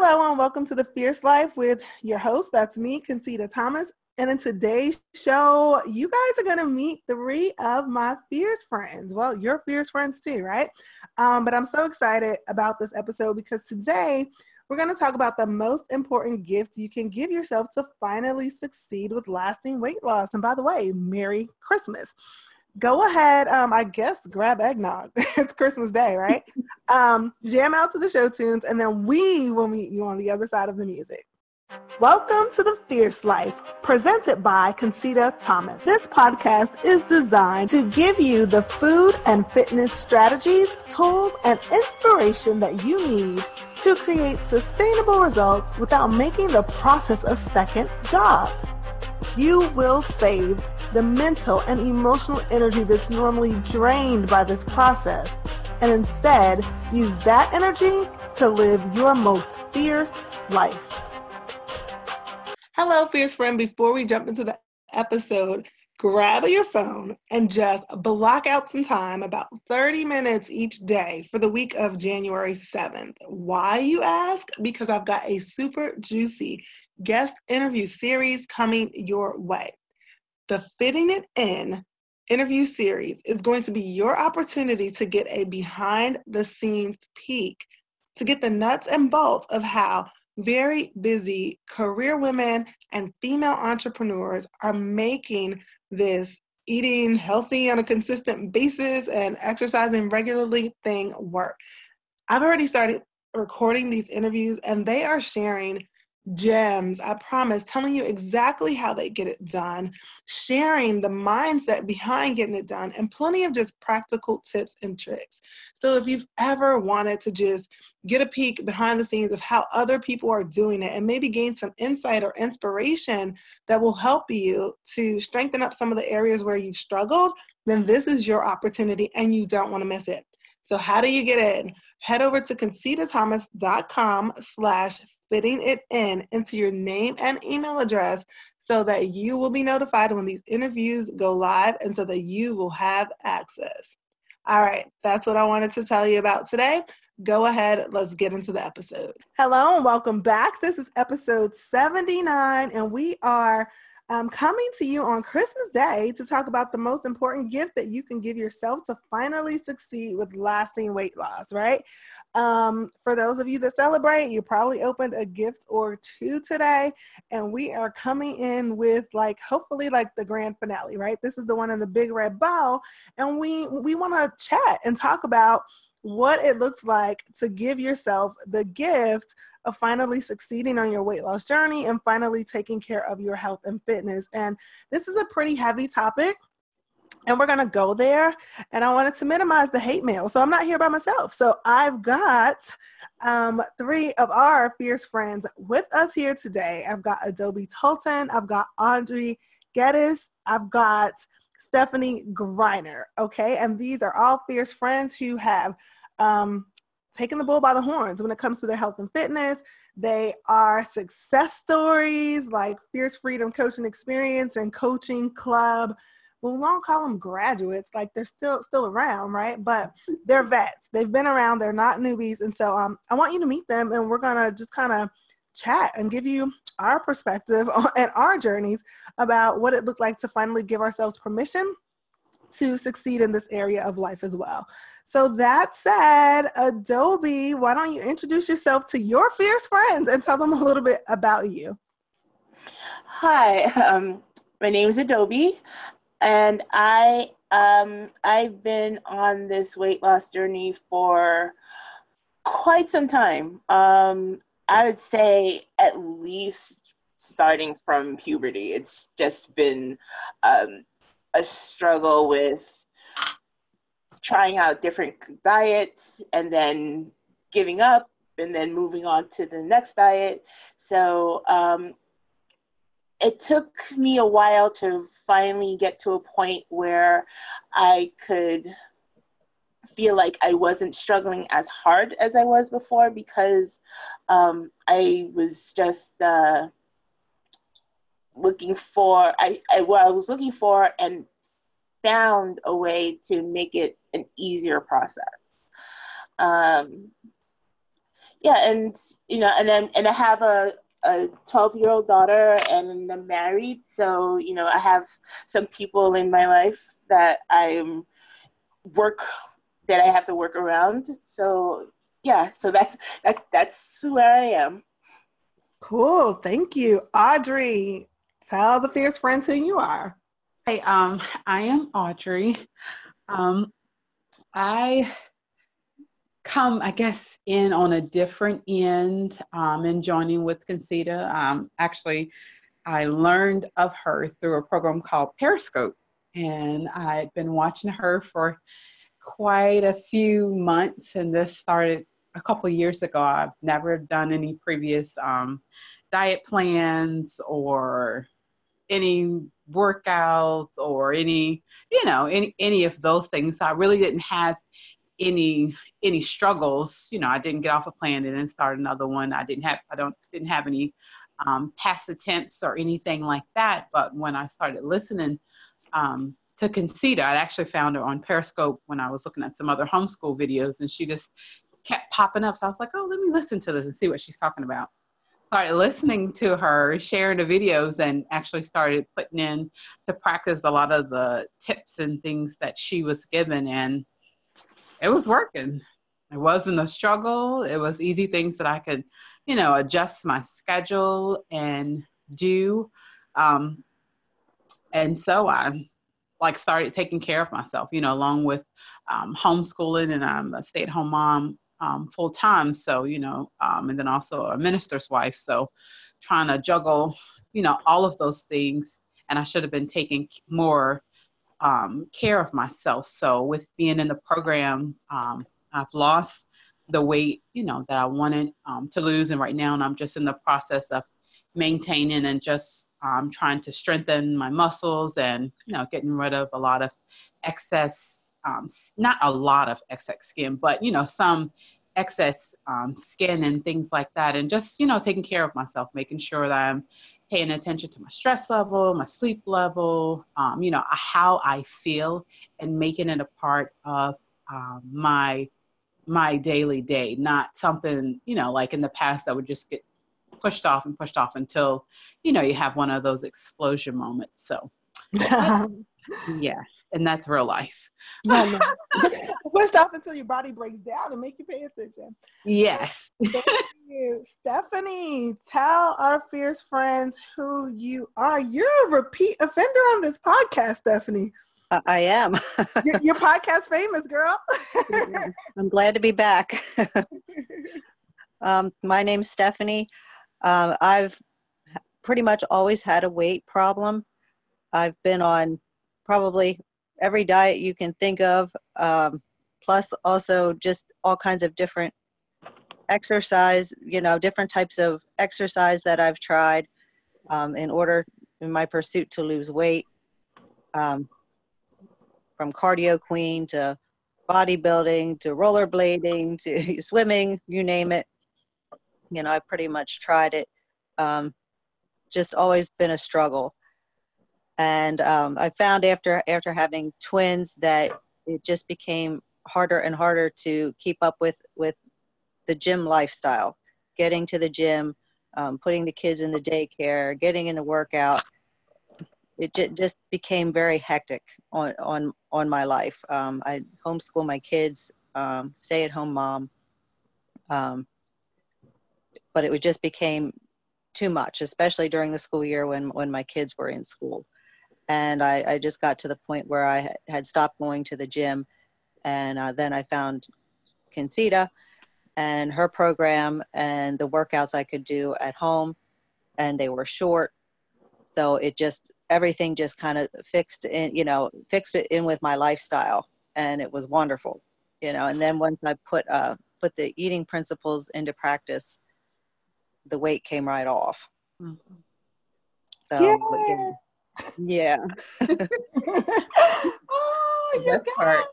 Hello and welcome to the Fierce Life with your host. That's me, Concita Thomas. And in today's show, you guys are going to meet three of my fierce friends. Well, your fierce friends too, right? Um, but I'm so excited about this episode because today we're going to talk about the most important gift you can give yourself to finally succeed with lasting weight loss. And by the way, Merry Christmas go ahead, um, I guess, grab eggnog. it's Christmas Day, right? um, jam out to the show tunes, and then we will meet you on the other side of the music. Welcome to The Fierce Life, presented by Concita Thomas. This podcast is designed to give you the food and fitness strategies, tools, and inspiration that you need to create sustainable results without making the process a second job. You will save the mental and emotional energy that's normally drained by this process and instead use that energy to live your most fierce life. Hello, fierce friend. Before we jump into the episode, grab your phone and just block out some time, about 30 minutes each day for the week of January 7th. Why, you ask? Because I've got a super juicy guest interview series coming your way. The Fitting It In interview series is going to be your opportunity to get a behind the scenes peek, to get the nuts and bolts of how very busy career women and female entrepreneurs are making this eating healthy on a consistent basis and exercising regularly thing work. I've already started recording these interviews and they are sharing gems, I promise, telling you exactly how they get it done, sharing the mindset behind getting it done, and plenty of just practical tips and tricks. So if you've ever wanted to just get a peek behind the scenes of how other people are doing it and maybe gain some insight or inspiration that will help you to strengthen up some of the areas where you've struggled, then this is your opportunity and you don't want to miss it. So how do you get in? Head over to concitathomas.com slash fitting it in into your name and email address so that you will be notified when these interviews go live and so that you will have access. All right, that's what I wanted to tell you about today. Go ahead, let's get into the episode. Hello and welcome back. This is episode 79, and we are um, coming to you on Christmas Day to talk about the most important gift that you can give yourself to finally succeed with lasting weight loss, right? Um, for those of you that celebrate, you probably opened a gift or two today, and we are coming in with like hopefully like the grand finale, right? This is the one in the big red bow, and we we want to chat and talk about what it looks like to give yourself the gift of finally succeeding on your weight loss journey and finally taking care of your health and fitness. And this is a pretty heavy topic. And we're going to go there. And I wanted to minimize the hate mail. So I'm not here by myself. So I've got um, three of our fierce friends with us here today. I've got Adobe Tolton, I've got Audrey Geddes, I've got Stephanie Griner. Okay. And these are all fierce friends who have um, taken the bull by the horns when it comes to their health and fitness. They are success stories like Fierce Freedom Coaching Experience and Coaching Club. Well, we won't call them graduates, like they're still still around, right? But they're vets. They've been around. They're not newbies, and so um, I want you to meet them, and we're gonna just kind of chat and give you our perspective on, and our journeys about what it looked like to finally give ourselves permission to succeed in this area of life as well. So that said, Adobe, why don't you introduce yourself to your fierce friends and tell them a little bit about you? Hi, um, my name is Adobe, and I um, I've been on this weight loss journey for quite some time. Um, I would say at least starting from puberty. It's just been um, a struggle with trying out different diets and then giving up and then moving on to the next diet. So um, it took me a while to finally get to a point where I could feel like I wasn't struggling as hard as I was before because um, I was just uh, looking for I, I what I was looking for and found a way to make it an easier process. Um, yeah, and you know, and then and I have a a 12 year old daughter and I'm married. So, you know, I have some people in my life that I'm work that I have to work around. So yeah, so that's that's that's where I am. Cool. Thank you. Audrey, tell the fierce friends who you are. Hey, um, I am Audrey. Um, I come, I guess, in on a different end um, in joining with Concita. Um, actually, I learned of her through a program called Periscope, and I'd been watching her for quite a few months, and this started a couple years ago. I've never done any previous um, diet plans or any workouts or any you know any any of those things. So i really didn't have any any struggles. You know i didn't get off a plan and then start another one. I didn't have i don't didn't have any um, past attempts or anything like that. But when i started listening um, to concita i actually found her on periscope when i was looking at some other homeschool videos and she just kept popping up. So i was like oh let me listen to this and see what she's talking about started listening to her sharing the videos and actually started putting in to practice a lot of the tips and things that she was given and it was working. It wasn't a struggle. It was easy things that I could, you know, adjust my schedule and do. Um, and so I like started taking care of myself, you know, along with um, homeschooling and I'm a stay at home mom um, full time. So, you know, um, and then also a minister's wife. So trying to juggle, you know, all of those things. And I should have been taking more um, care of myself. So with being in the program, um, I've lost the weight, you know, that I wanted um, to lose. And right now, and I'm just in the process of maintaining and just um, trying to strengthen my muscles and, you know, getting rid of a lot of excess, um, not a lot of excess skin, but, you know, some excess um, skin and things like that. And just, you know, taking care of myself, making sure that I'm paying attention to my stress level, my sleep level, um, you know, how I feel, and making it a part of um, my my daily day, not something you know like in the past that would just get pushed off and pushed off until you know you have one of those explosion moments. So yeah, and that's real life. no, no. Pushed off until your body breaks down and make you pay attention. Yes. Stephanie, tell our fierce friends who you are. You're a repeat offender on this podcast, Stephanie. Uh, I am. you're, you're, podcast famous, girl. I'm glad to be back. um, my name's Stephanie. Um, I've pretty much always had a weight problem. I've been on probably every diet you can think of, um, plus also just all kinds of different exercise, you know, different types of exercise that I've tried um, in order in my pursuit to lose weight. Um, from cardio queen to bodybuilding to rollerblading to swimming, you name it. You know, I pretty much tried it. Um, just always been a struggle and um, I found after after having twins that it just became harder and harder to keep up with with the gym lifestyle, getting to the gym, um, putting the kids in the daycare, getting in the workout. It j- just became very hectic on on on my life. Um, I homeschool my kids, um, stay at home mom, um, but it just became too much, especially during the school year when when my kids were in school and I, I just got to the point where I had stopped going to the gym, and uh, then I found Concita and her program and the workouts I could do at home, and they were short, so it just everything just kind of fixed in, you know, fixed it in with my lifestyle, and it was wonderful, you know. And then once I put uh, put the eating principles into practice, the weight came right off. Mm-hmm. So. Yay! Yeah. oh, you got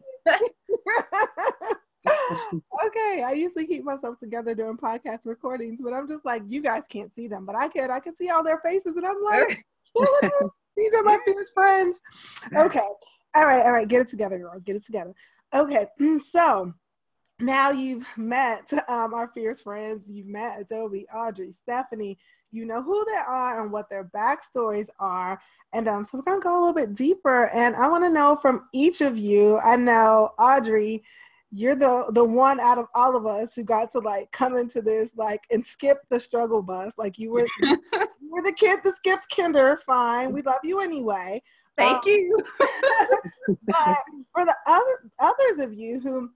okay, I usually keep myself together during podcast recordings, but I'm just like, you guys can't see them, but I can. I can see all their faces, and I'm like, these are my fierce friends. Okay, all right, all right, get it together, girl, get it together. Okay, so now you've met um, our fierce friends, you've met Adobe, Audrey, Stephanie, you know who they are and what their backstories are. And um, so we're going to go a little bit deeper. And I want to know from each of you, I know, Audrey, you're the the one out of all of us who got to like come into this like and skip the struggle bus like you were you were the kid that skipped kinder fine we love you anyway thank um, you but for the other others of you who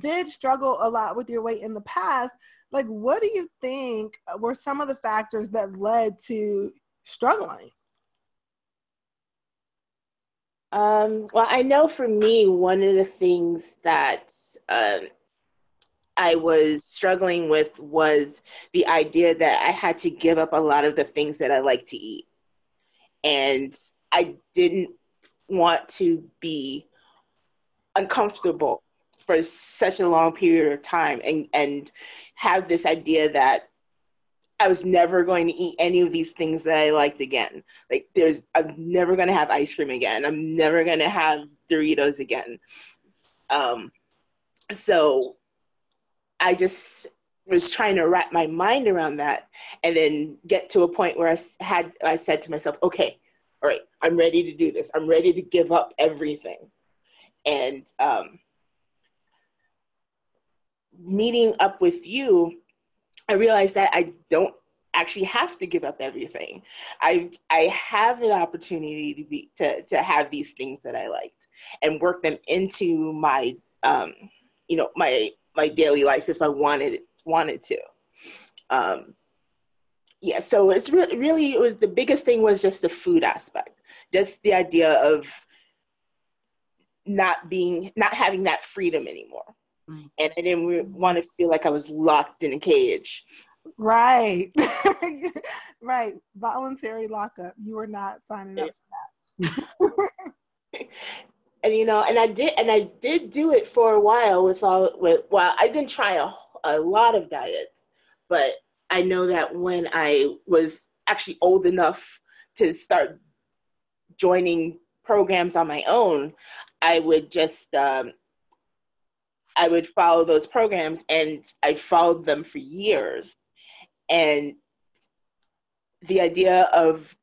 did struggle a lot with your weight in the past, like what do you think were some of the factors that led to struggling? Um, well, I know for me, one of the things that um, I was struggling with was the idea that I had to give up a lot of the things that I like to eat. And I didn't want to be uncomfortable for such a long period of time and and have this idea that I was never going to eat any of these things that I liked again. Like there's I'm never going to have ice cream again. I'm never going to have Doritos again. Um so I just was trying to wrap my mind around that and then get to a point where I had I said to myself, okay, all right, I'm ready to do this. I'm ready to give up everything. And um, meeting up with you, I realized that I don't actually have to give up everything. I I have an opportunity to be to to have these things that I liked and work them into my um, you know my my daily life if I wanted wanted to. Um, yeah, so it's really really it was the biggest thing was just the food aspect, just the idea of not being not having that freedom anymore and I didn't want to feel like I was locked in a cage. Right, right. Voluntary lockup. You were not signing up for that. and you know, and I did, and I did do it for a while with all with. Well, I didn't try a, a lot of diets, but I know that when I was actually old enough to start joining programs on my own, I would just um, I would follow those programs and I followed them for years. And the idea of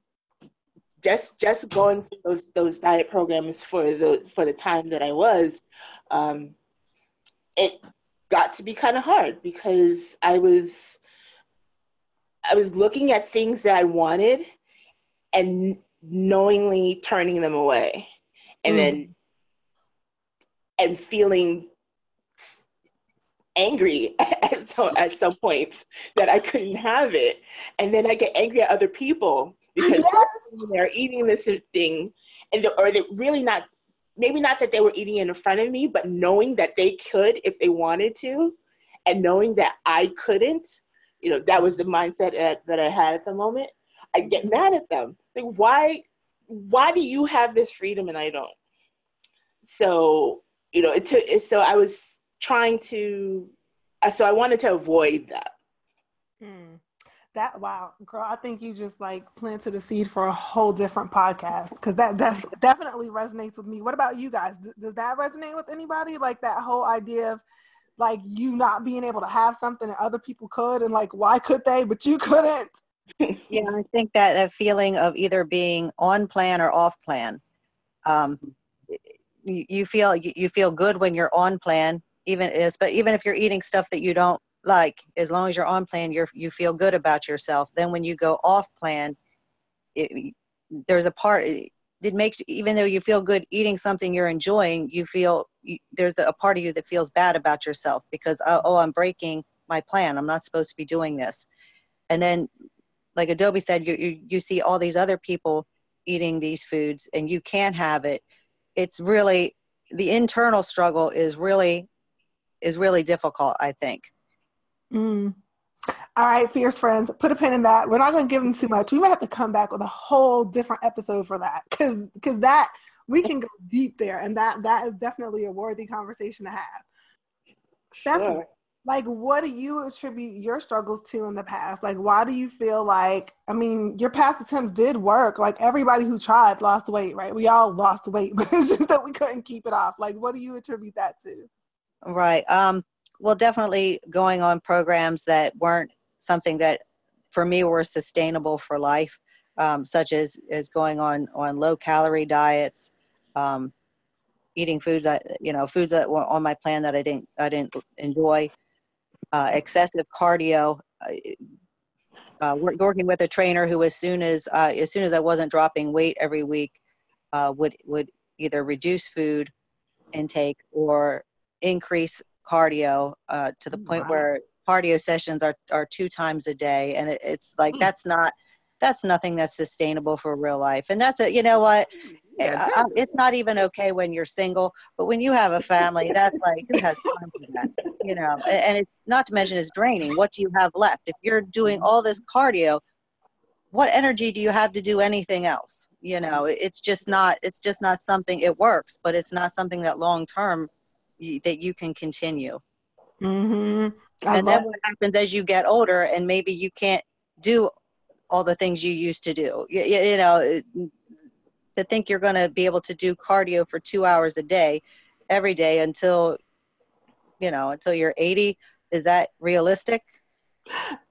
just just going through those those diet programs for the for the time that I was, um, it got to be kind of hard because I was I was looking at things that I wanted and knowingly turning them away, and mm. then and feeling angry at some, at some points that I couldn't have it. And then I get angry at other people because yes. they're eating this thing and the, or they're really not, maybe not that they were eating it in front of me, but knowing that they could if they wanted to and knowing that I couldn't, you know, that was the mindset at, that I had at the moment. I get mad at them. Like, why, why do you have this freedom and I don't? So, you know, it took, so I was trying to uh, so i wanted to avoid that. Hmm. that wow. Girl i think you just like planted a seed for a whole different podcast because that that's definitely resonates with me. What about you guys? D- does that resonate with anybody? Like that whole idea of like you not being able to have something that other people could and like why could they but you couldn't? Yeah i think that that feeling of either being on plan or off plan um, you, you feel you, you feel good when you're on plan even is but even if you're eating stuff that you don't like as long as you're on plan you're you feel good about yourself then when you go off plan it, there's a part it makes even though you feel good eating something you're enjoying you feel you, there's a part of you that feels bad about yourself because oh, oh i'm breaking my plan. I'm not supposed to be doing this. And then like adobe said you, you you see all these other people eating these foods and you can't have it. It's really the internal struggle is really is really difficult, I think. Mm. All right, fierce friends, put a pin in that. We're not going to give them too much. We might have to come back with a whole different episode for that because because that we can go deep there, and that that is definitely a worthy conversation to have. Stephanie, like, what do you attribute your struggles to in the past? Like, why do you feel like? I mean, your past attempts did work. Like everybody who tried lost weight, right? We all lost weight, but it's just that we couldn't keep it off. Like, what do you attribute that to? Right. Um, well, definitely going on programs that weren't something that for me were sustainable for life, um, such as as going on on low calorie diets, um, eating foods that you know foods that were on my plan that I didn't I didn't enjoy, uh, excessive cardio. Uh, uh working with a trainer who, as soon as uh, as soon as I wasn't dropping weight every week, uh, would would either reduce food intake or increase cardio uh, to the point wow. where cardio sessions are, are two times a day and it, it's like mm. that's not that's nothing that's sustainable for real life. And that's a you know what? Yeah, I, it's not even okay when you're single but when you have a family that's like who has time for that you know? And, and it's not to mention it's draining. What do you have left? If you're doing mm-hmm. all this cardio what energy do you have to do anything else? You know it's just not it's just not something it works but it's not something that long term that you can continue mm-hmm. and then what happens as you get older and maybe you can't do all the things you used to do you, you know to think you're going to be able to do cardio for two hours a day every day until you know until you're 80 is that realistic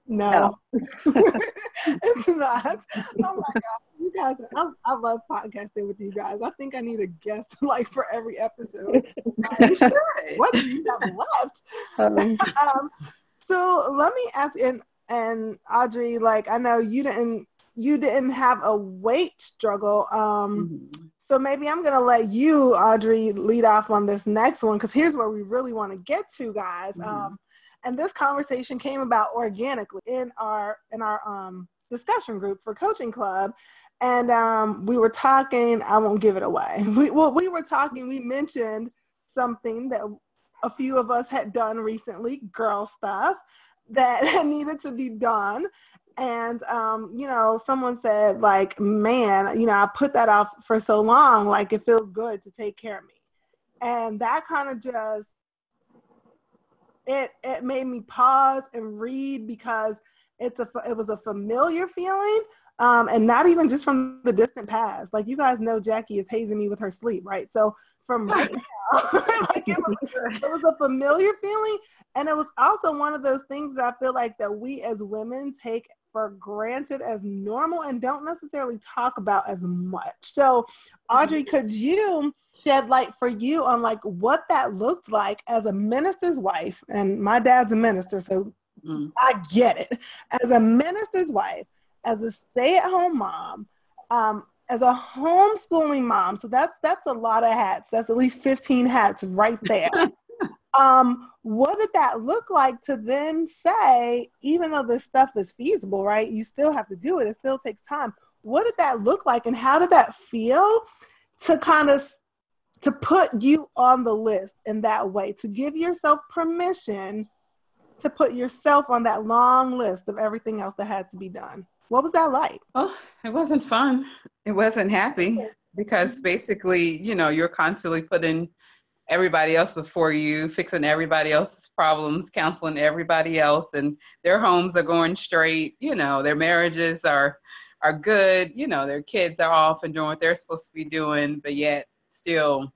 no, no. it's not. Oh my god, you guys! I, I, love podcasting with you guys. I think I need a guest like for every episode. what do you have left? Um, um, so let me ask, and and Audrey, like I know you didn't you didn't have a weight struggle. Um, mm-hmm. So maybe I'm gonna let you, Audrey, lead off on this next one because here's where we really want to get to, guys. Mm-hmm. Um, and this conversation came about organically in our in our um, discussion group for coaching club and um, we were talking i won't give it away. We, well, we were talking we mentioned something that a few of us had done recently girl stuff that needed to be done. And um, you know someone said like man you know i put that off for so long like it feels good to take care of me. And that kind of just it it made me pause and read because it's a it was a familiar feeling um, and not even just from the distant past. Like you guys know, Jackie is hazing me with her sleep, right? So from right now, like it was, it was a familiar feeling, and it was also one of those things that I feel like that we as women take for granted as normal and don't necessarily talk about as much. So, Audrey, mm-hmm. could you shed light for you on like what that looked like as a minister's wife? And my dad's a minister, so mm. I get it. As a minister's wife, as a stay-at-home mom, um, as a homeschooling mom, so that's that's a lot of hats. That's at least 15 hats right there. um, what did that look like to then say, even though this stuff is feasible, right? You still have to do it, it still takes time. What did that look like, and how did that feel to kind of to put you on the list in that way, to give yourself permission to put yourself on that long list of everything else that had to be done? What was that like? Oh, it wasn't fun. It wasn't happy because mm-hmm. basically, you know, you're constantly putting everybody else before you, fixing everybody else's problems, counseling everybody else, and their homes are going straight. You know, their marriages are are good. You know, their kids are off and doing what they're supposed to be doing, but yet still,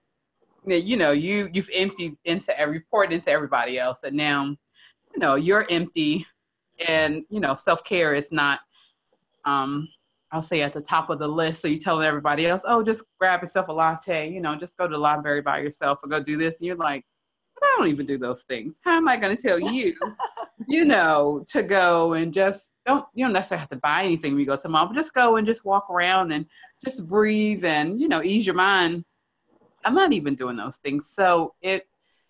you know, you you've emptied into every poured into everybody else, and now, you know, you're empty, and you know, self care is not. Um, I'll say at the top of the list. So you telling everybody else, oh, just grab yourself a latte, you know, just go to the library by yourself or go do this. And you're like, I don't even do those things. How am I going to tell you, you know, to go and just don't, you don't necessarily have to buy anything when you go to the mall, but just go and just walk around and just breathe and, you know, ease your mind. I'm not even doing those things. So it,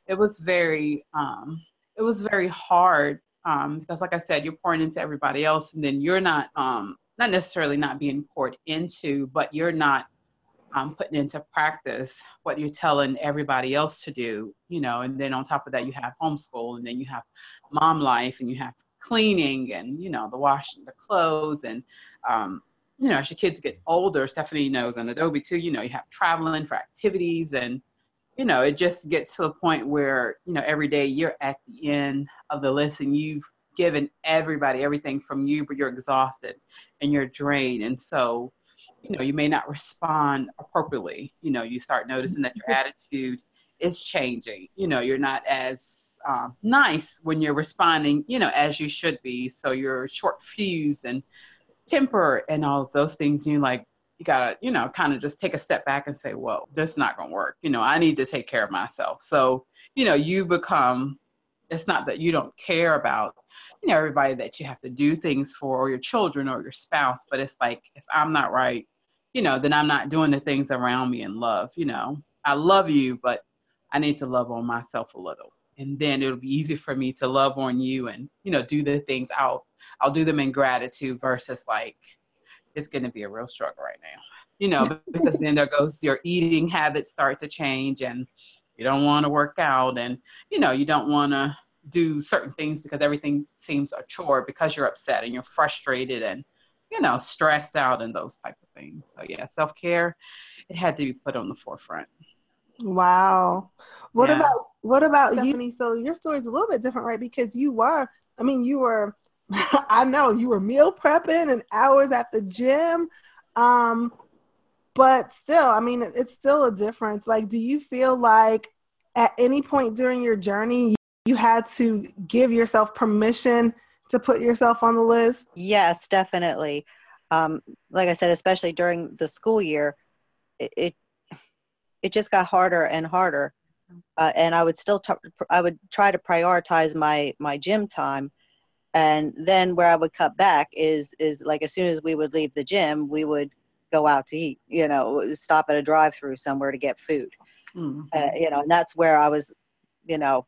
it was very, um, it was very hard um, because like I said, you're pouring into everybody else and then you're not, um, not necessarily not being poured into, but you're not um, putting into practice what you're telling everybody else to do, you know, and then on top of that, you have homeschool and then you have mom life and you have cleaning and, you know, the washing the clothes and, um, you know, as your kids get older, Stephanie knows on Adobe too, you know, you have traveling for activities and, you know, it just gets to the point where, you know, every day you're at the end of the list and you've given everybody everything from you, but you're exhausted and you're drained. And so, you know, you may not respond appropriately. You know, you start noticing that your attitude is changing. You know, you're not as um, nice when you're responding, you know, as you should be. So you're short fuse and temper and all of those things. You like, you gotta, you know, kind of just take a step back and say, well, this is not gonna work. You know, I need to take care of myself. So, you know, you become. It's not that you don't care about, you know, everybody that you have to do things for, or your children or your spouse, but it's like if I'm not right, you know, then I'm not doing the things around me in love. You know, I love you, but I need to love on myself a little. And then it'll be easy for me to love on you and, you know, do the things I'll I'll do them in gratitude versus like it's gonna be a real struggle right now. You know, because then there goes your eating habits start to change and you don't want to work out and you know, you don't wanna do certain things because everything seems a chore because you're upset and you're frustrated and you know stressed out and those type of things so yeah self-care it had to be put on the forefront Wow. What Yeah. about what about you? So your story's a little bit different, right? Because you were, I mean, you were I know you were meal prepping and hours at the gym. Um, but still, I mean, it's still a difference. Like, do you feel like at any point during your journey you had to give yourself permission to put yourself on the list? Yes, definitely. Um, like I said, especially during the school year, it it, it just got harder and harder, uh, and I would still t- I would try to prioritize my my gym time, and then where I would cut back is is like as soon as we would leave the gym, we would go out to eat. You know, stop at a drive-through somewhere to get food. Mhm. Uh, you know, and that's where I was, you know,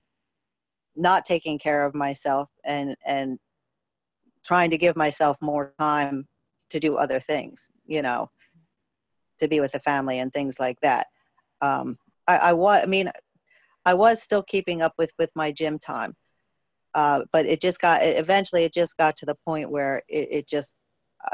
not taking care of myself and and trying to give myself more time to do other things, you know, to be with the family and things like that. Um, I, I was, I mean, I was still keeping up with with my gym time, uh, but it just got eventually it just got to the point where it, it just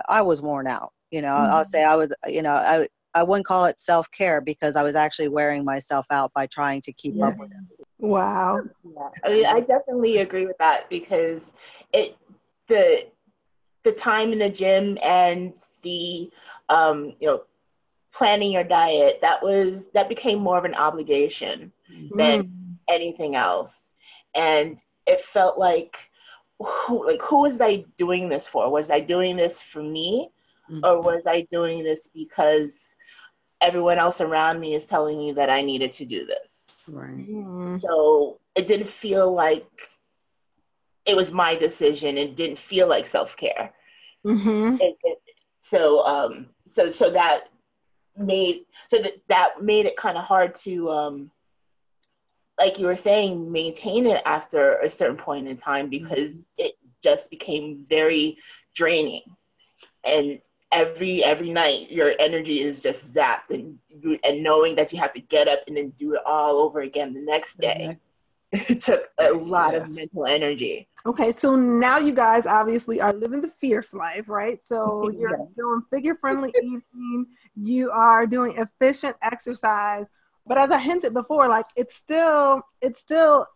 I was worn out. You know, I'll say I was, you know, I I wouldn't call it self care because I was actually wearing myself out by trying to keep up with it. Wow. Yeah, I mean, I definitely agree with that because it the the time in the gym and the um, you know planning your diet that was that became more of an obligation than Mm. anything else, and it felt like who like who was I doing this for? Was I doing this for me, Mhm. or was I doing this because everyone else around me is telling me that I needed to do this? right Mm. So it didn't feel like it was my decision. It didn't feel like self care. Mhm. It, it, so um, so so that made so that that made it kind of hard to um, like you were saying maintain it after a certain point in time because it just became very draining and every every night your energy is just zapped and you, and knowing that you have to get up and then do it all over again the next day it took a lot of mental energy. Okay, so now you guys obviously are living the fierce life, right? So you're Yeah. doing figure friendly eating, you are doing efficient exercise, but as I hinted before, like it's still, it's still,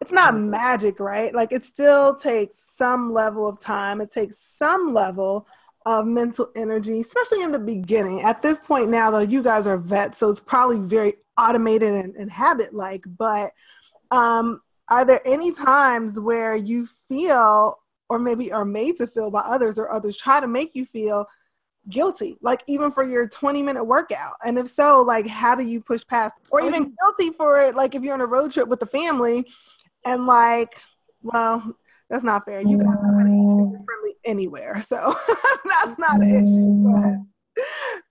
it's not mm-hmm. magic, right? Like it still takes some level of time, it takes some level of mental energy, especially in the beginning. At this point now, though, you guys are vets, so it's probably very automated and, and habit like, but um, are there any times where you feel or maybe are made to feel by others or others try to make you feel guilty like even for your 20 minute workout and if so like how do you push past or even guilty for it like if you're on a road trip with the family and like well that's not fair you got money friendly anywhere so that's not an issue Go ahead.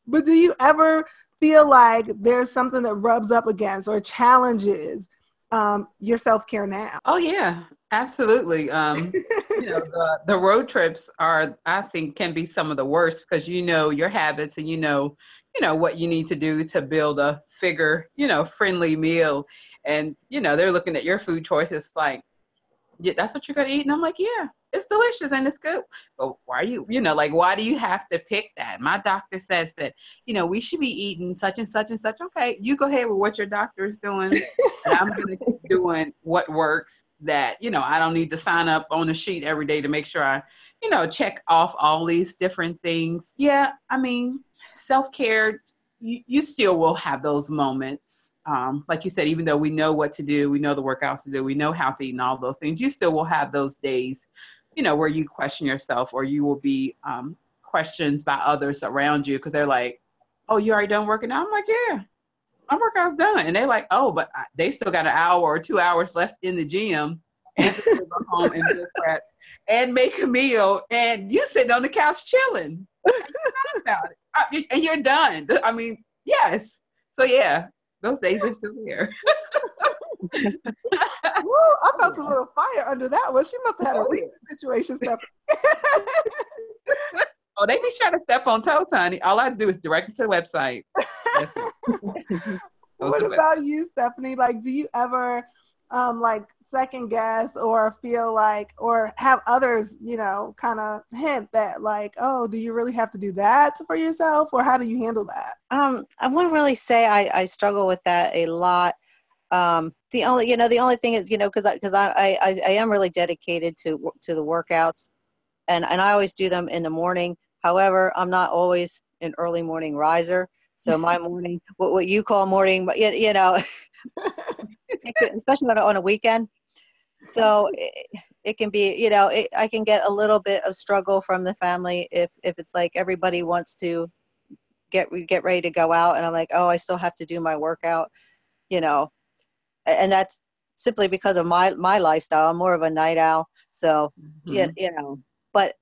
but do you ever feel like there's something that rubs up against or challenges um, your self-care now Oh yeah, absolutely. Um, you know, the, the road trips are, I think, can be some of the worst because you know your habits and you know, you know what you need to do to build a figure, you know, friendly meal, and you know they're looking at your food choices like, yeah, that's what you're gonna eat, and I'm like, yeah, it's delicious and it's good. But why are you, you know, like why do you have to pick that? My doctor says that, you know, we should be eating such and such and such. Okay, you go ahead with what your doctor is doing and I'm gonna keep doing what works. That you know, I don't need to sign up on a sheet every day to make sure I, you know, check off all these different things. Yeah, I mean, self care you, you still will have those moments. Um, like you said, even though we know what to do, we know the workouts to do, we know how to eat and all those things, you still will have those days, you know, where you question yourself or you will be um, questions by others around you because they're like, oh, you already done working out? I'm like, yeah, my workout's done. And they're like, oh, but they still got an hour or two hours left in the gym and go home and prep and make a meal and you sitting on the couch chilling about it and you're done. I mean, yes. So yeah, those days are still here. Woo, I felt a little fire under that one. She must have had a oh, recent situation stuff. oh, they be trying to step on toes, honey. All I do is direct them to the website. what about you, Stephanie? Like, do you ever um like second guess or feel like or have others you know kind of hint that like oh do you really have to do that for yourself? or how do you handle that? Um i wouldn't really say i i struggle with that a lot. Um the only you know the only thing is you know because because I, I i am really dedicated to to the workouts and and i always do them in the morning. However i'm not always an early morning riser so my morning what, what you call morning but you, you know especially on a, on a weekend so it, it, can be you know it, i can get a little bit of struggle from the family if if it's like everybody wants to get get ready to go out and i'm like oh i still have to do my workout you know? And that's simply because of my my lifestyle. I'm more of a night owl. So mm-hmm. yeah you know but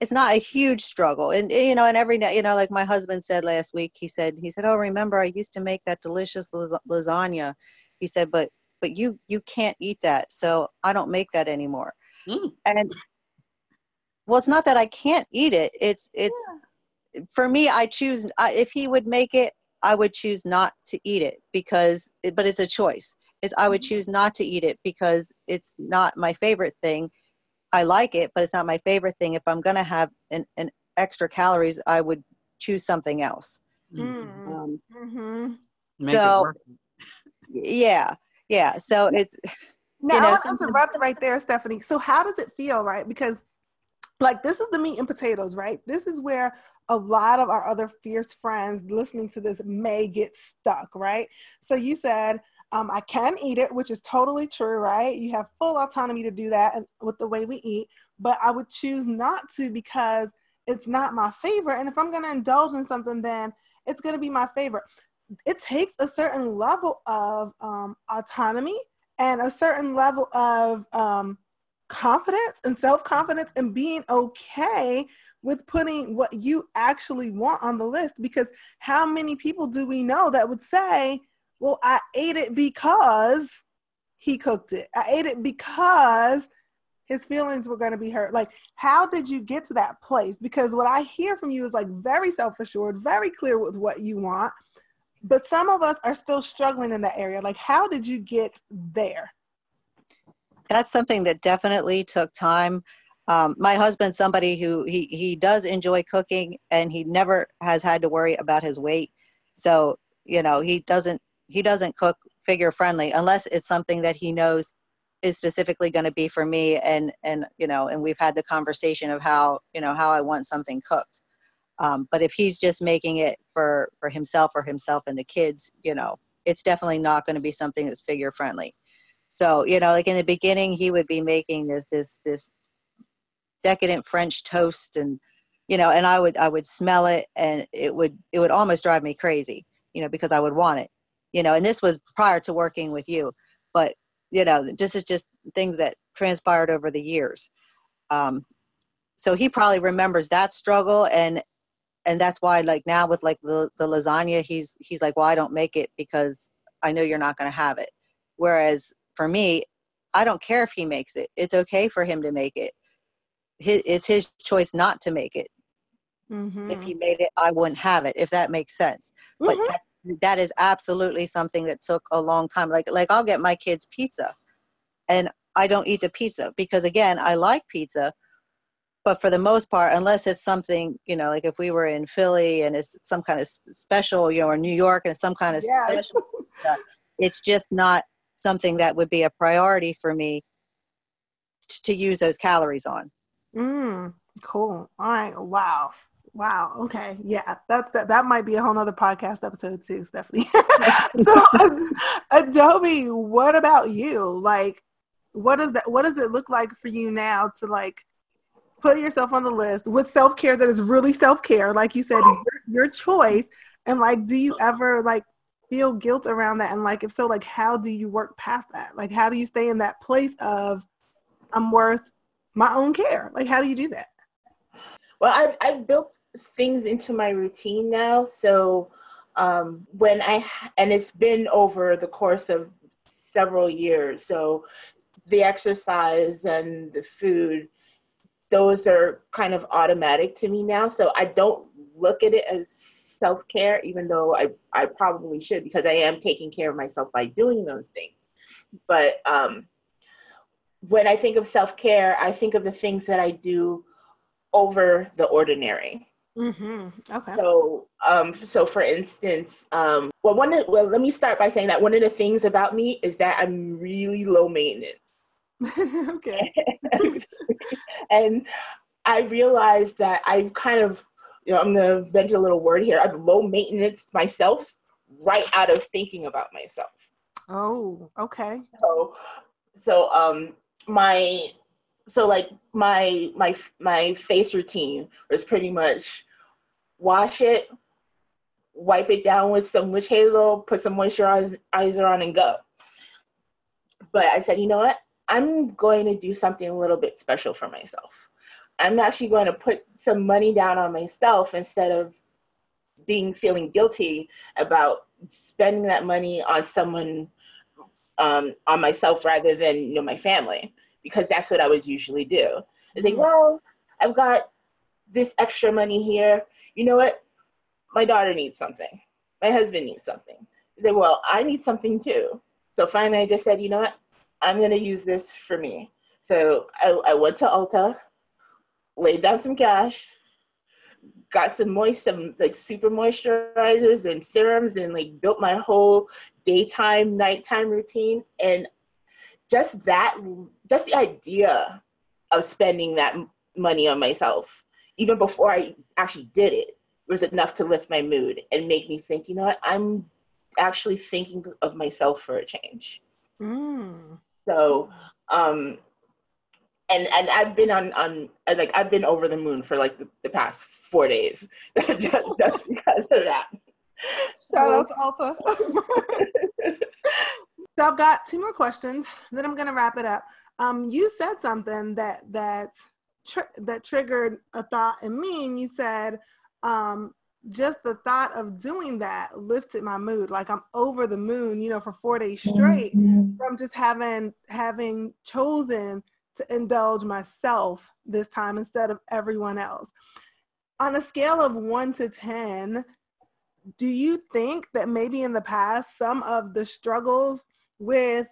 it's not a huge struggle. And you know and every night you know like my husband said last week he said he said oh remember i used to make that delicious lasagna. He said but but you you can't eat that so i don't make that anymore mm. and well it's not that i can't eat it it's it's yeah. for me i choose I, if he would make it i would choose not to eat it because but it's a choice it's i would mm-hmm. choose not to eat it because it's not my favorite thing i like it but it's not my favorite thing if i'm going to have an, an extra calories i would choose something else mm. um, mm-hmm. so yeah yeah so it's now you know, i want to interrupt right there stephanie. So how does it feel right? Because like this is the meat and potatoes right? This is where a lot of our other fierce friends listening to this may get stuck right? So you said um, i can eat it which is totally true right? You have full autonomy to do that with the way we eat but i would choose not to because it's not my favorite and if i'm going to indulge in something then it's going to be my favorite it takes a certain level of um, autonomy and a certain level of um, confidence and self confidence and being okay with putting what you actually want on the list. Because how many people do we know that would say, Well, I ate it because he cooked it, I ate it because his feelings were going to be hurt. Like, how did you get to that place? Because what I hear from you is like very self assured, very clear with what you want but some of us are still struggling in that area. Like, how did you get there? That's something that definitely took time. Um, my husband's somebody who he, he does enjoy cooking and he never has had to worry about his weight. So, you know, he doesn't he doesn't cook figure friendly unless it's something that he knows is specifically going to be for me and and you know and we've had the conversation of how you know how I want something cooked um, but if he's just making it for for himself or himself and the kids, you know, it's definitely not going to be something that's figure friendly. So you know, like in the beginning, he would be making this this this decadent French toast, and you know, and I would I would smell it, and it would it would almost drive me crazy, you know, because I would want it, you know. And this was prior to working with you, but you know, this is just things that transpired over the years. Um, so he probably remembers that struggle and and that's why like now with like the, the lasagna he's he's like well i don't make it because i know you're not going to have it. Whereas for me i don't care if he makes it. It's okay for him to make it. His, it's his choice not to make it. Mm-hmm. if he made it i wouldn't have it if that makes sense. Mm-hmm. but that, that is absolutely something that took a long time. Like like i'll get my kids pizza and i don't eat the pizza because again i like pizza but for the most part unless it's something you know like if we were in philly and it's some kind of special you know or new york and it's some kind of yeah. special it's just not something that would be a priority for me t- to use those calories on mm, cool all right wow Wow. Okay. Yeah. That's that. That might be a whole nother podcast episode too, Stephanie. so, Adobe, what about you? Like, what does that? What does it look like for you now to like put yourself on the list with self care that is really self care, like you said, your, your choice. And like, do you ever like feel guilt around that? And like, if so, like, how do you work past that? Like, how do you stay in that place of I'm worth my own care? Like, how do you do that? Well, I've I've built things into my routine now. So um, when I and it's been over the course of several years. So the exercise and the food, those are kind of automatic to me now. So I don't look at it as self care, even though I, I probably should because I am taking care of myself by doing those things. But um, when I think of self care, I think of the things that I do over the ordinary. Mm-hmm. Okay. So, um, so for instance, um, well, one, of, well, let me start by saying that one of the things about me is that I'm really low maintenance. okay. and I realized that I've kind of, you know, I'm gonna venture a little word here. I've low maintenance myself right out of thinking about myself. Oh, okay. So, so um, my so like my my my face routine was pretty much wash it, wipe it down with some witch hazel, put some moisturizer on, and go. But I said, you know what? I'm going to do something a little bit special for myself. I'm actually going to put some money down on myself instead of being feeling guilty about spending that money on someone um, on myself rather than you know my family because that's what I would usually do. I think, mm-hmm. well, I've got this extra money here. You know what? My daughter needs something. My husband needs something. I said, well, I need something too. So finally, I just said, you know what? I'm going to use this for me. So I, I went to Ulta, laid down some cash, got some moist, some like super moisturizers and serums, and like built my whole daytime, nighttime routine. And just that, just the idea of spending that money on myself, even before I actually did it, was enough to lift my mood and make me think, you know what, I'm actually thinking of myself for a change. Mm. So, um, and and I've been on on like I've been over the moon for like the, the past four days just, just because of that. Shout out to Ulta. so I've got two more questions. Then I'm gonna wrap it up. Um, you said something that that tr- that triggered a thought in me, and you said um, just the thought of doing that lifted my mood like i'm over the moon you know for four days straight mm-hmm. from just having having chosen to indulge myself this time instead of everyone else on a scale of one to ten do you think that maybe in the past some of the struggles with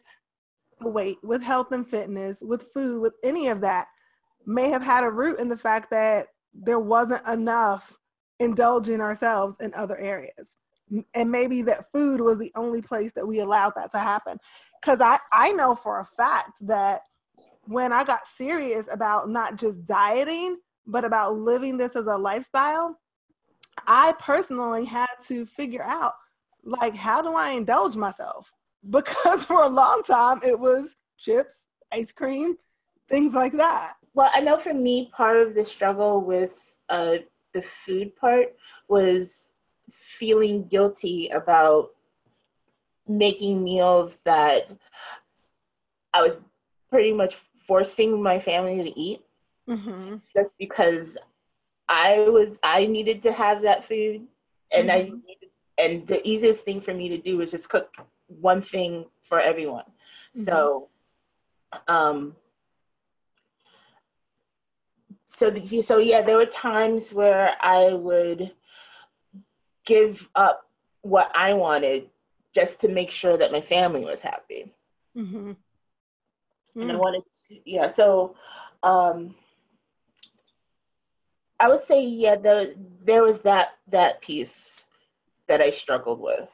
the weight with health and fitness with food with any of that may have had a root in the fact that there wasn't enough indulging ourselves in other areas. And maybe that food was the only place that we allowed that to happen. Because I, I know for a fact that when i got serious about not just dieting but about living this as a lifestyle i personally had to figure out like how do i indulge myself? Because for a long time it was chips ice cream things like that. Well i know for me part of the struggle with uh, the food part was feeling guilty about making meals that I was pretty much forcing my family to eat mm-hmm. just because I was I needed to have that food and mm-hmm. I needed, and the easiest thing for me to do was just cook one thing for everyone. Mm-hmm. So um so the, so yeah, there were times where I would give up what I wanted just to make sure that my family was happy. Mm-hmm. Mm. And I mm. wanted to, yeah. So um, I would say yeah, there there was that that piece that I struggled with.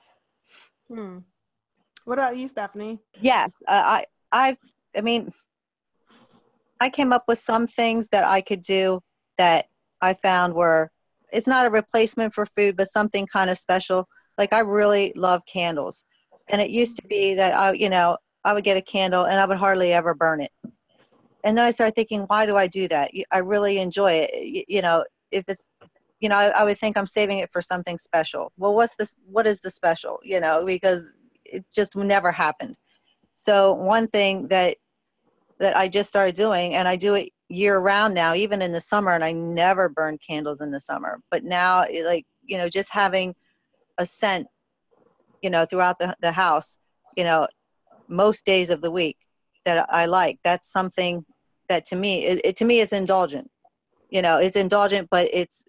Hmm. What about you, Stephanie? Yes, uh, I I I mean I came up with some things that I could do that I found were it's not a replacement for food, but something kind of special. Like I really love candles. And it used to be that I, you know, I would get a candle and I would hardly ever burn it. And then I started thinking, why do I do that? I really enjoy it. You, know, if it's, you know, I, I would think I'm saving it for something special. Well, what's this? What is the special? You know, because it just never happened. So one thing that that I just started doing, and I do it year round now, even in the summer, and I never burn candles in the summer. But now, like you know, just having a scent, you know, throughout the the house, you know, most days of the week that I like. That's something that to me, it, it to me, it's indulgent. You know, it's indulgent, but it's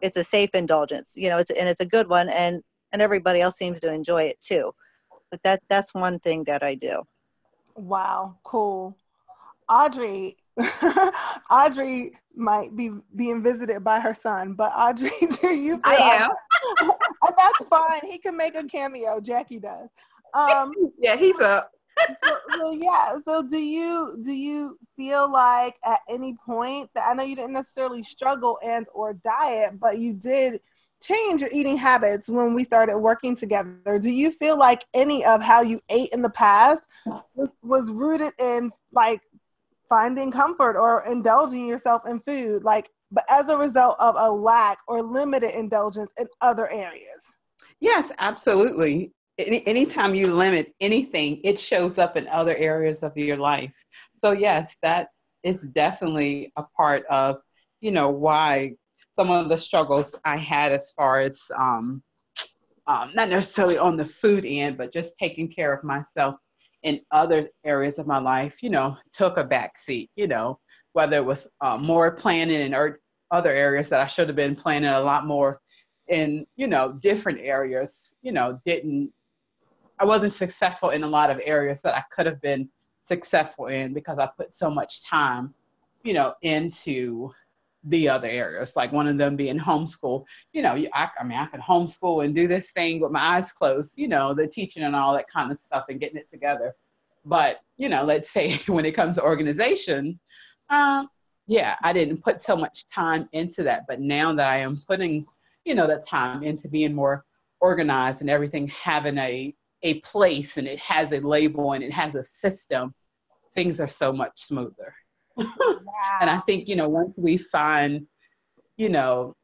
it's a safe indulgence. You know, it's and it's a good one, and and everybody else seems to enjoy it too. But that that's one thing that I do. Wow, cool. Audrey, Audrey might be being visited by her son, but Audrey, do you? Feel I am. and that's fine. He can make a cameo. Jackie does. Um, yeah, he's up. so, so, yeah. So do you do you feel like at any point that I know you didn't necessarily struggle and or diet, but you did change your eating habits when we started working together. Do you feel like any of how you ate in the past was, was rooted in like finding comfort or indulging yourself in food, like but as a result of a lack or limited indulgence in other areas? Yes, absolutely. Any, anytime you limit anything, it shows up in other areas of your life. So yes, that is definitely a part of, you know, why some of the struggles I had as far as um, um, not necessarily on the food end, but just taking care of myself in other areas of my life, you know, took a back seat, you know, whether it was uh, more planning or other areas that I should have been planning a lot more in, you know, different areas, you know, didn't, I wasn't successful in a lot of areas that I could have been successful in because I put so much time, you know, into the other areas, like one of them being homeschool. You know, I, I mean, I can homeschool and do this thing with my eyes closed, you know, the teaching and all that kind of stuff and getting it together. But, you know, let's say when it comes to organization, um, yeah, I didn't put so much time into that. But now that I am putting, you know, that time into being more organized and everything having a, a place and it has a label and it has a system, things are so much smoother. And I think, you know, once we find, you know,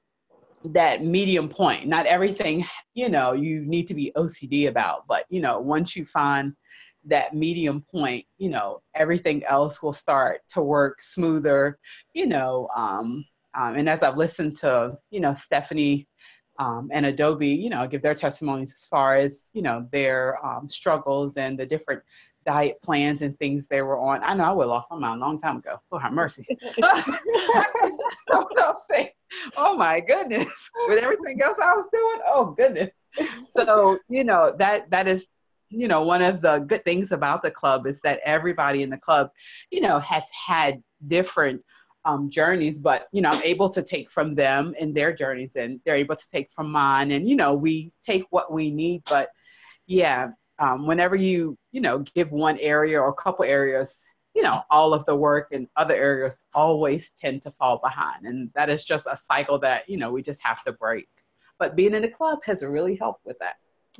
that medium point, not everything, you know, you need to be OCD about, but, you know, once you find that medium point, you know, everything else will start to work smoother, you know. Um, um, and as I've listened to, you know, Stephanie um, and Adobe, you know, give their testimonies as far as, you know, their um, struggles and the different diet plans and things they were on. I know I would have lost my mind a long time ago. For her mercy. oh my goodness. With everything else I was doing, oh goodness. So, you know, that that is you know, one of the good things about the club is that everybody in the club, you know, has had different um, journeys, but you know, I'm able to take from them and their journeys, and they're able to take from mine, and you know, we take what we need. But yeah, um, whenever you you know give one area or a couple areas you know all of the work in other areas always tend to fall behind. And that is just a cycle that you know we just have to break. But being in the club has really helped with that.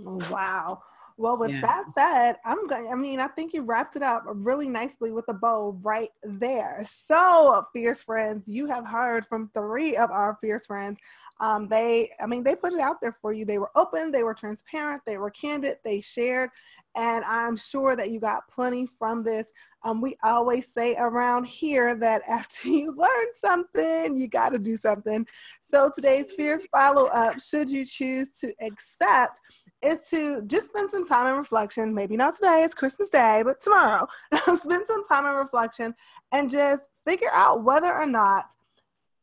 Oh, wow well, with yeah. that said, I'm going. I mean, I think you wrapped it up really nicely with a bow right there. So, fierce friends, you have heard from three of our fierce friends. Um, they, I mean, they put it out there for you. They were open, they were transparent, they were candid, they shared, and I'm sure that you got plenty from this. Um, we always say around here that after you learn something, you got to do something. So today's fierce follow up, should you choose to accept is to just spend some time in reflection. Maybe not today, it's Christmas Day, but tomorrow, spend some time in reflection and just figure out whether or not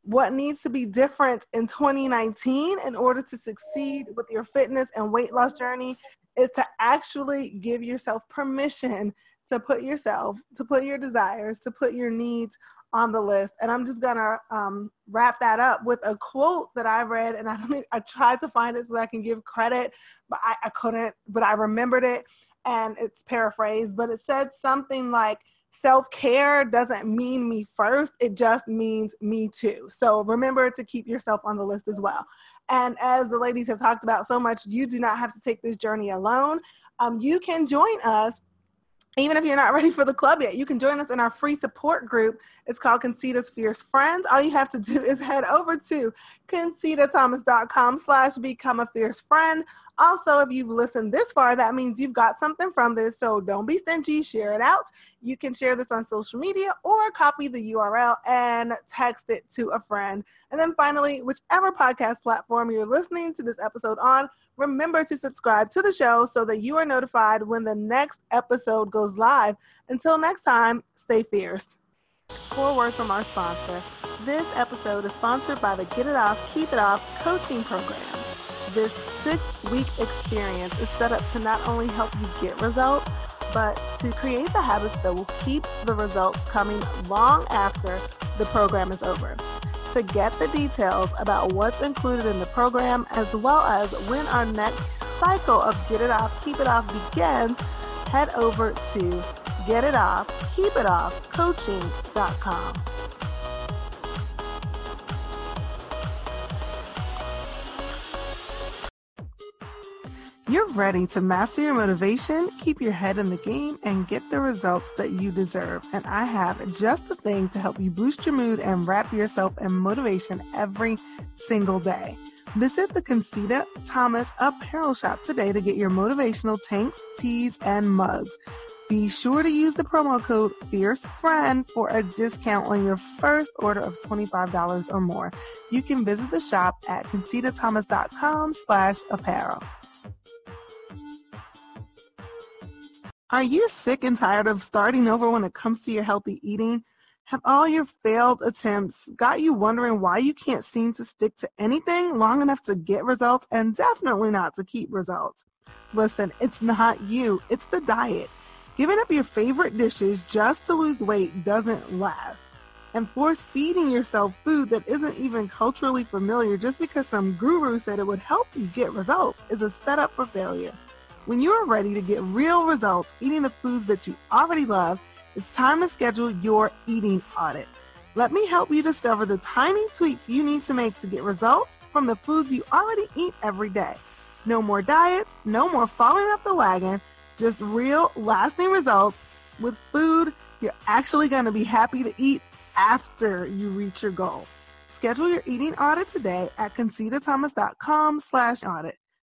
what needs to be different in 2019 in order to succeed with your fitness and weight loss journey is to actually give yourself permission to put yourself, to put your desires, to put your needs on the list. And I'm just gonna um, wrap that up with a quote that I read, and I I tried to find it so I can give credit, but I, I couldn't. But I remembered it, and it's paraphrased. But it said something like, Self care doesn't mean me first, it just means me too. So remember to keep yourself on the list as well. And as the ladies have talked about so much, you do not have to take this journey alone. Um, you can join us even if you're not ready for the club yet, you can join us in our free support group. It's called Concita's Fierce Friends. All you have to do is head over to concitathomas.com slash become a fierce friend. Also, if you've listened this far, that means you've got something from this. So don't be stingy, share it out. You can share this on social media or copy the URL and text it to a friend. And then finally, whichever podcast platform you're listening to this episode on, Remember to subscribe to the show so that you are notified when the next episode goes live. Until next time, stay fierce. Four words from our sponsor. This episode is sponsored by the Get It Off, Keep It Off coaching program. This six week experience is set up to not only help you get results, but to create the habits that will keep the results coming long after the program is over to get the details about what's included in the program as well as when our next cycle of Get It Off, Keep It Off begins, head over to Get You're ready to master your motivation, keep your head in the game, and get the results that you deserve. And I have just the thing to help you boost your mood and wrap yourself in motivation every single day. Visit the Concita Thomas Apparel Shop today to get your motivational tanks, tees, and mugs. Be sure to use the promo code FierceFriend for a discount on your first order of $25 or more. You can visit the shop at concitathomas.com slash apparel. Are you sick and tired of starting over when it comes to your healthy eating? Have all your failed attempts got you wondering why you can't seem to stick to anything long enough to get results and definitely not to keep results? Listen, it's not you, it's the diet. Giving up your favorite dishes just to lose weight doesn't last. And force feeding yourself food that isn't even culturally familiar just because some guru said it would help you get results is a setup for failure. When you are ready to get real results eating the foods that you already love, it's time to schedule your eating audit. Let me help you discover the tiny tweaks you need to make to get results from the foods you already eat every day. No more diets, no more falling off the wagon, just real lasting results with food you're actually going to be happy to eat after you reach your goal. Schedule your eating audit today at concitathomas.com slash audit.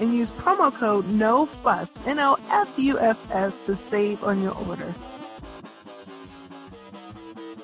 and use promo code NOFUSS, N-O-F-U-S-S, to save on your order.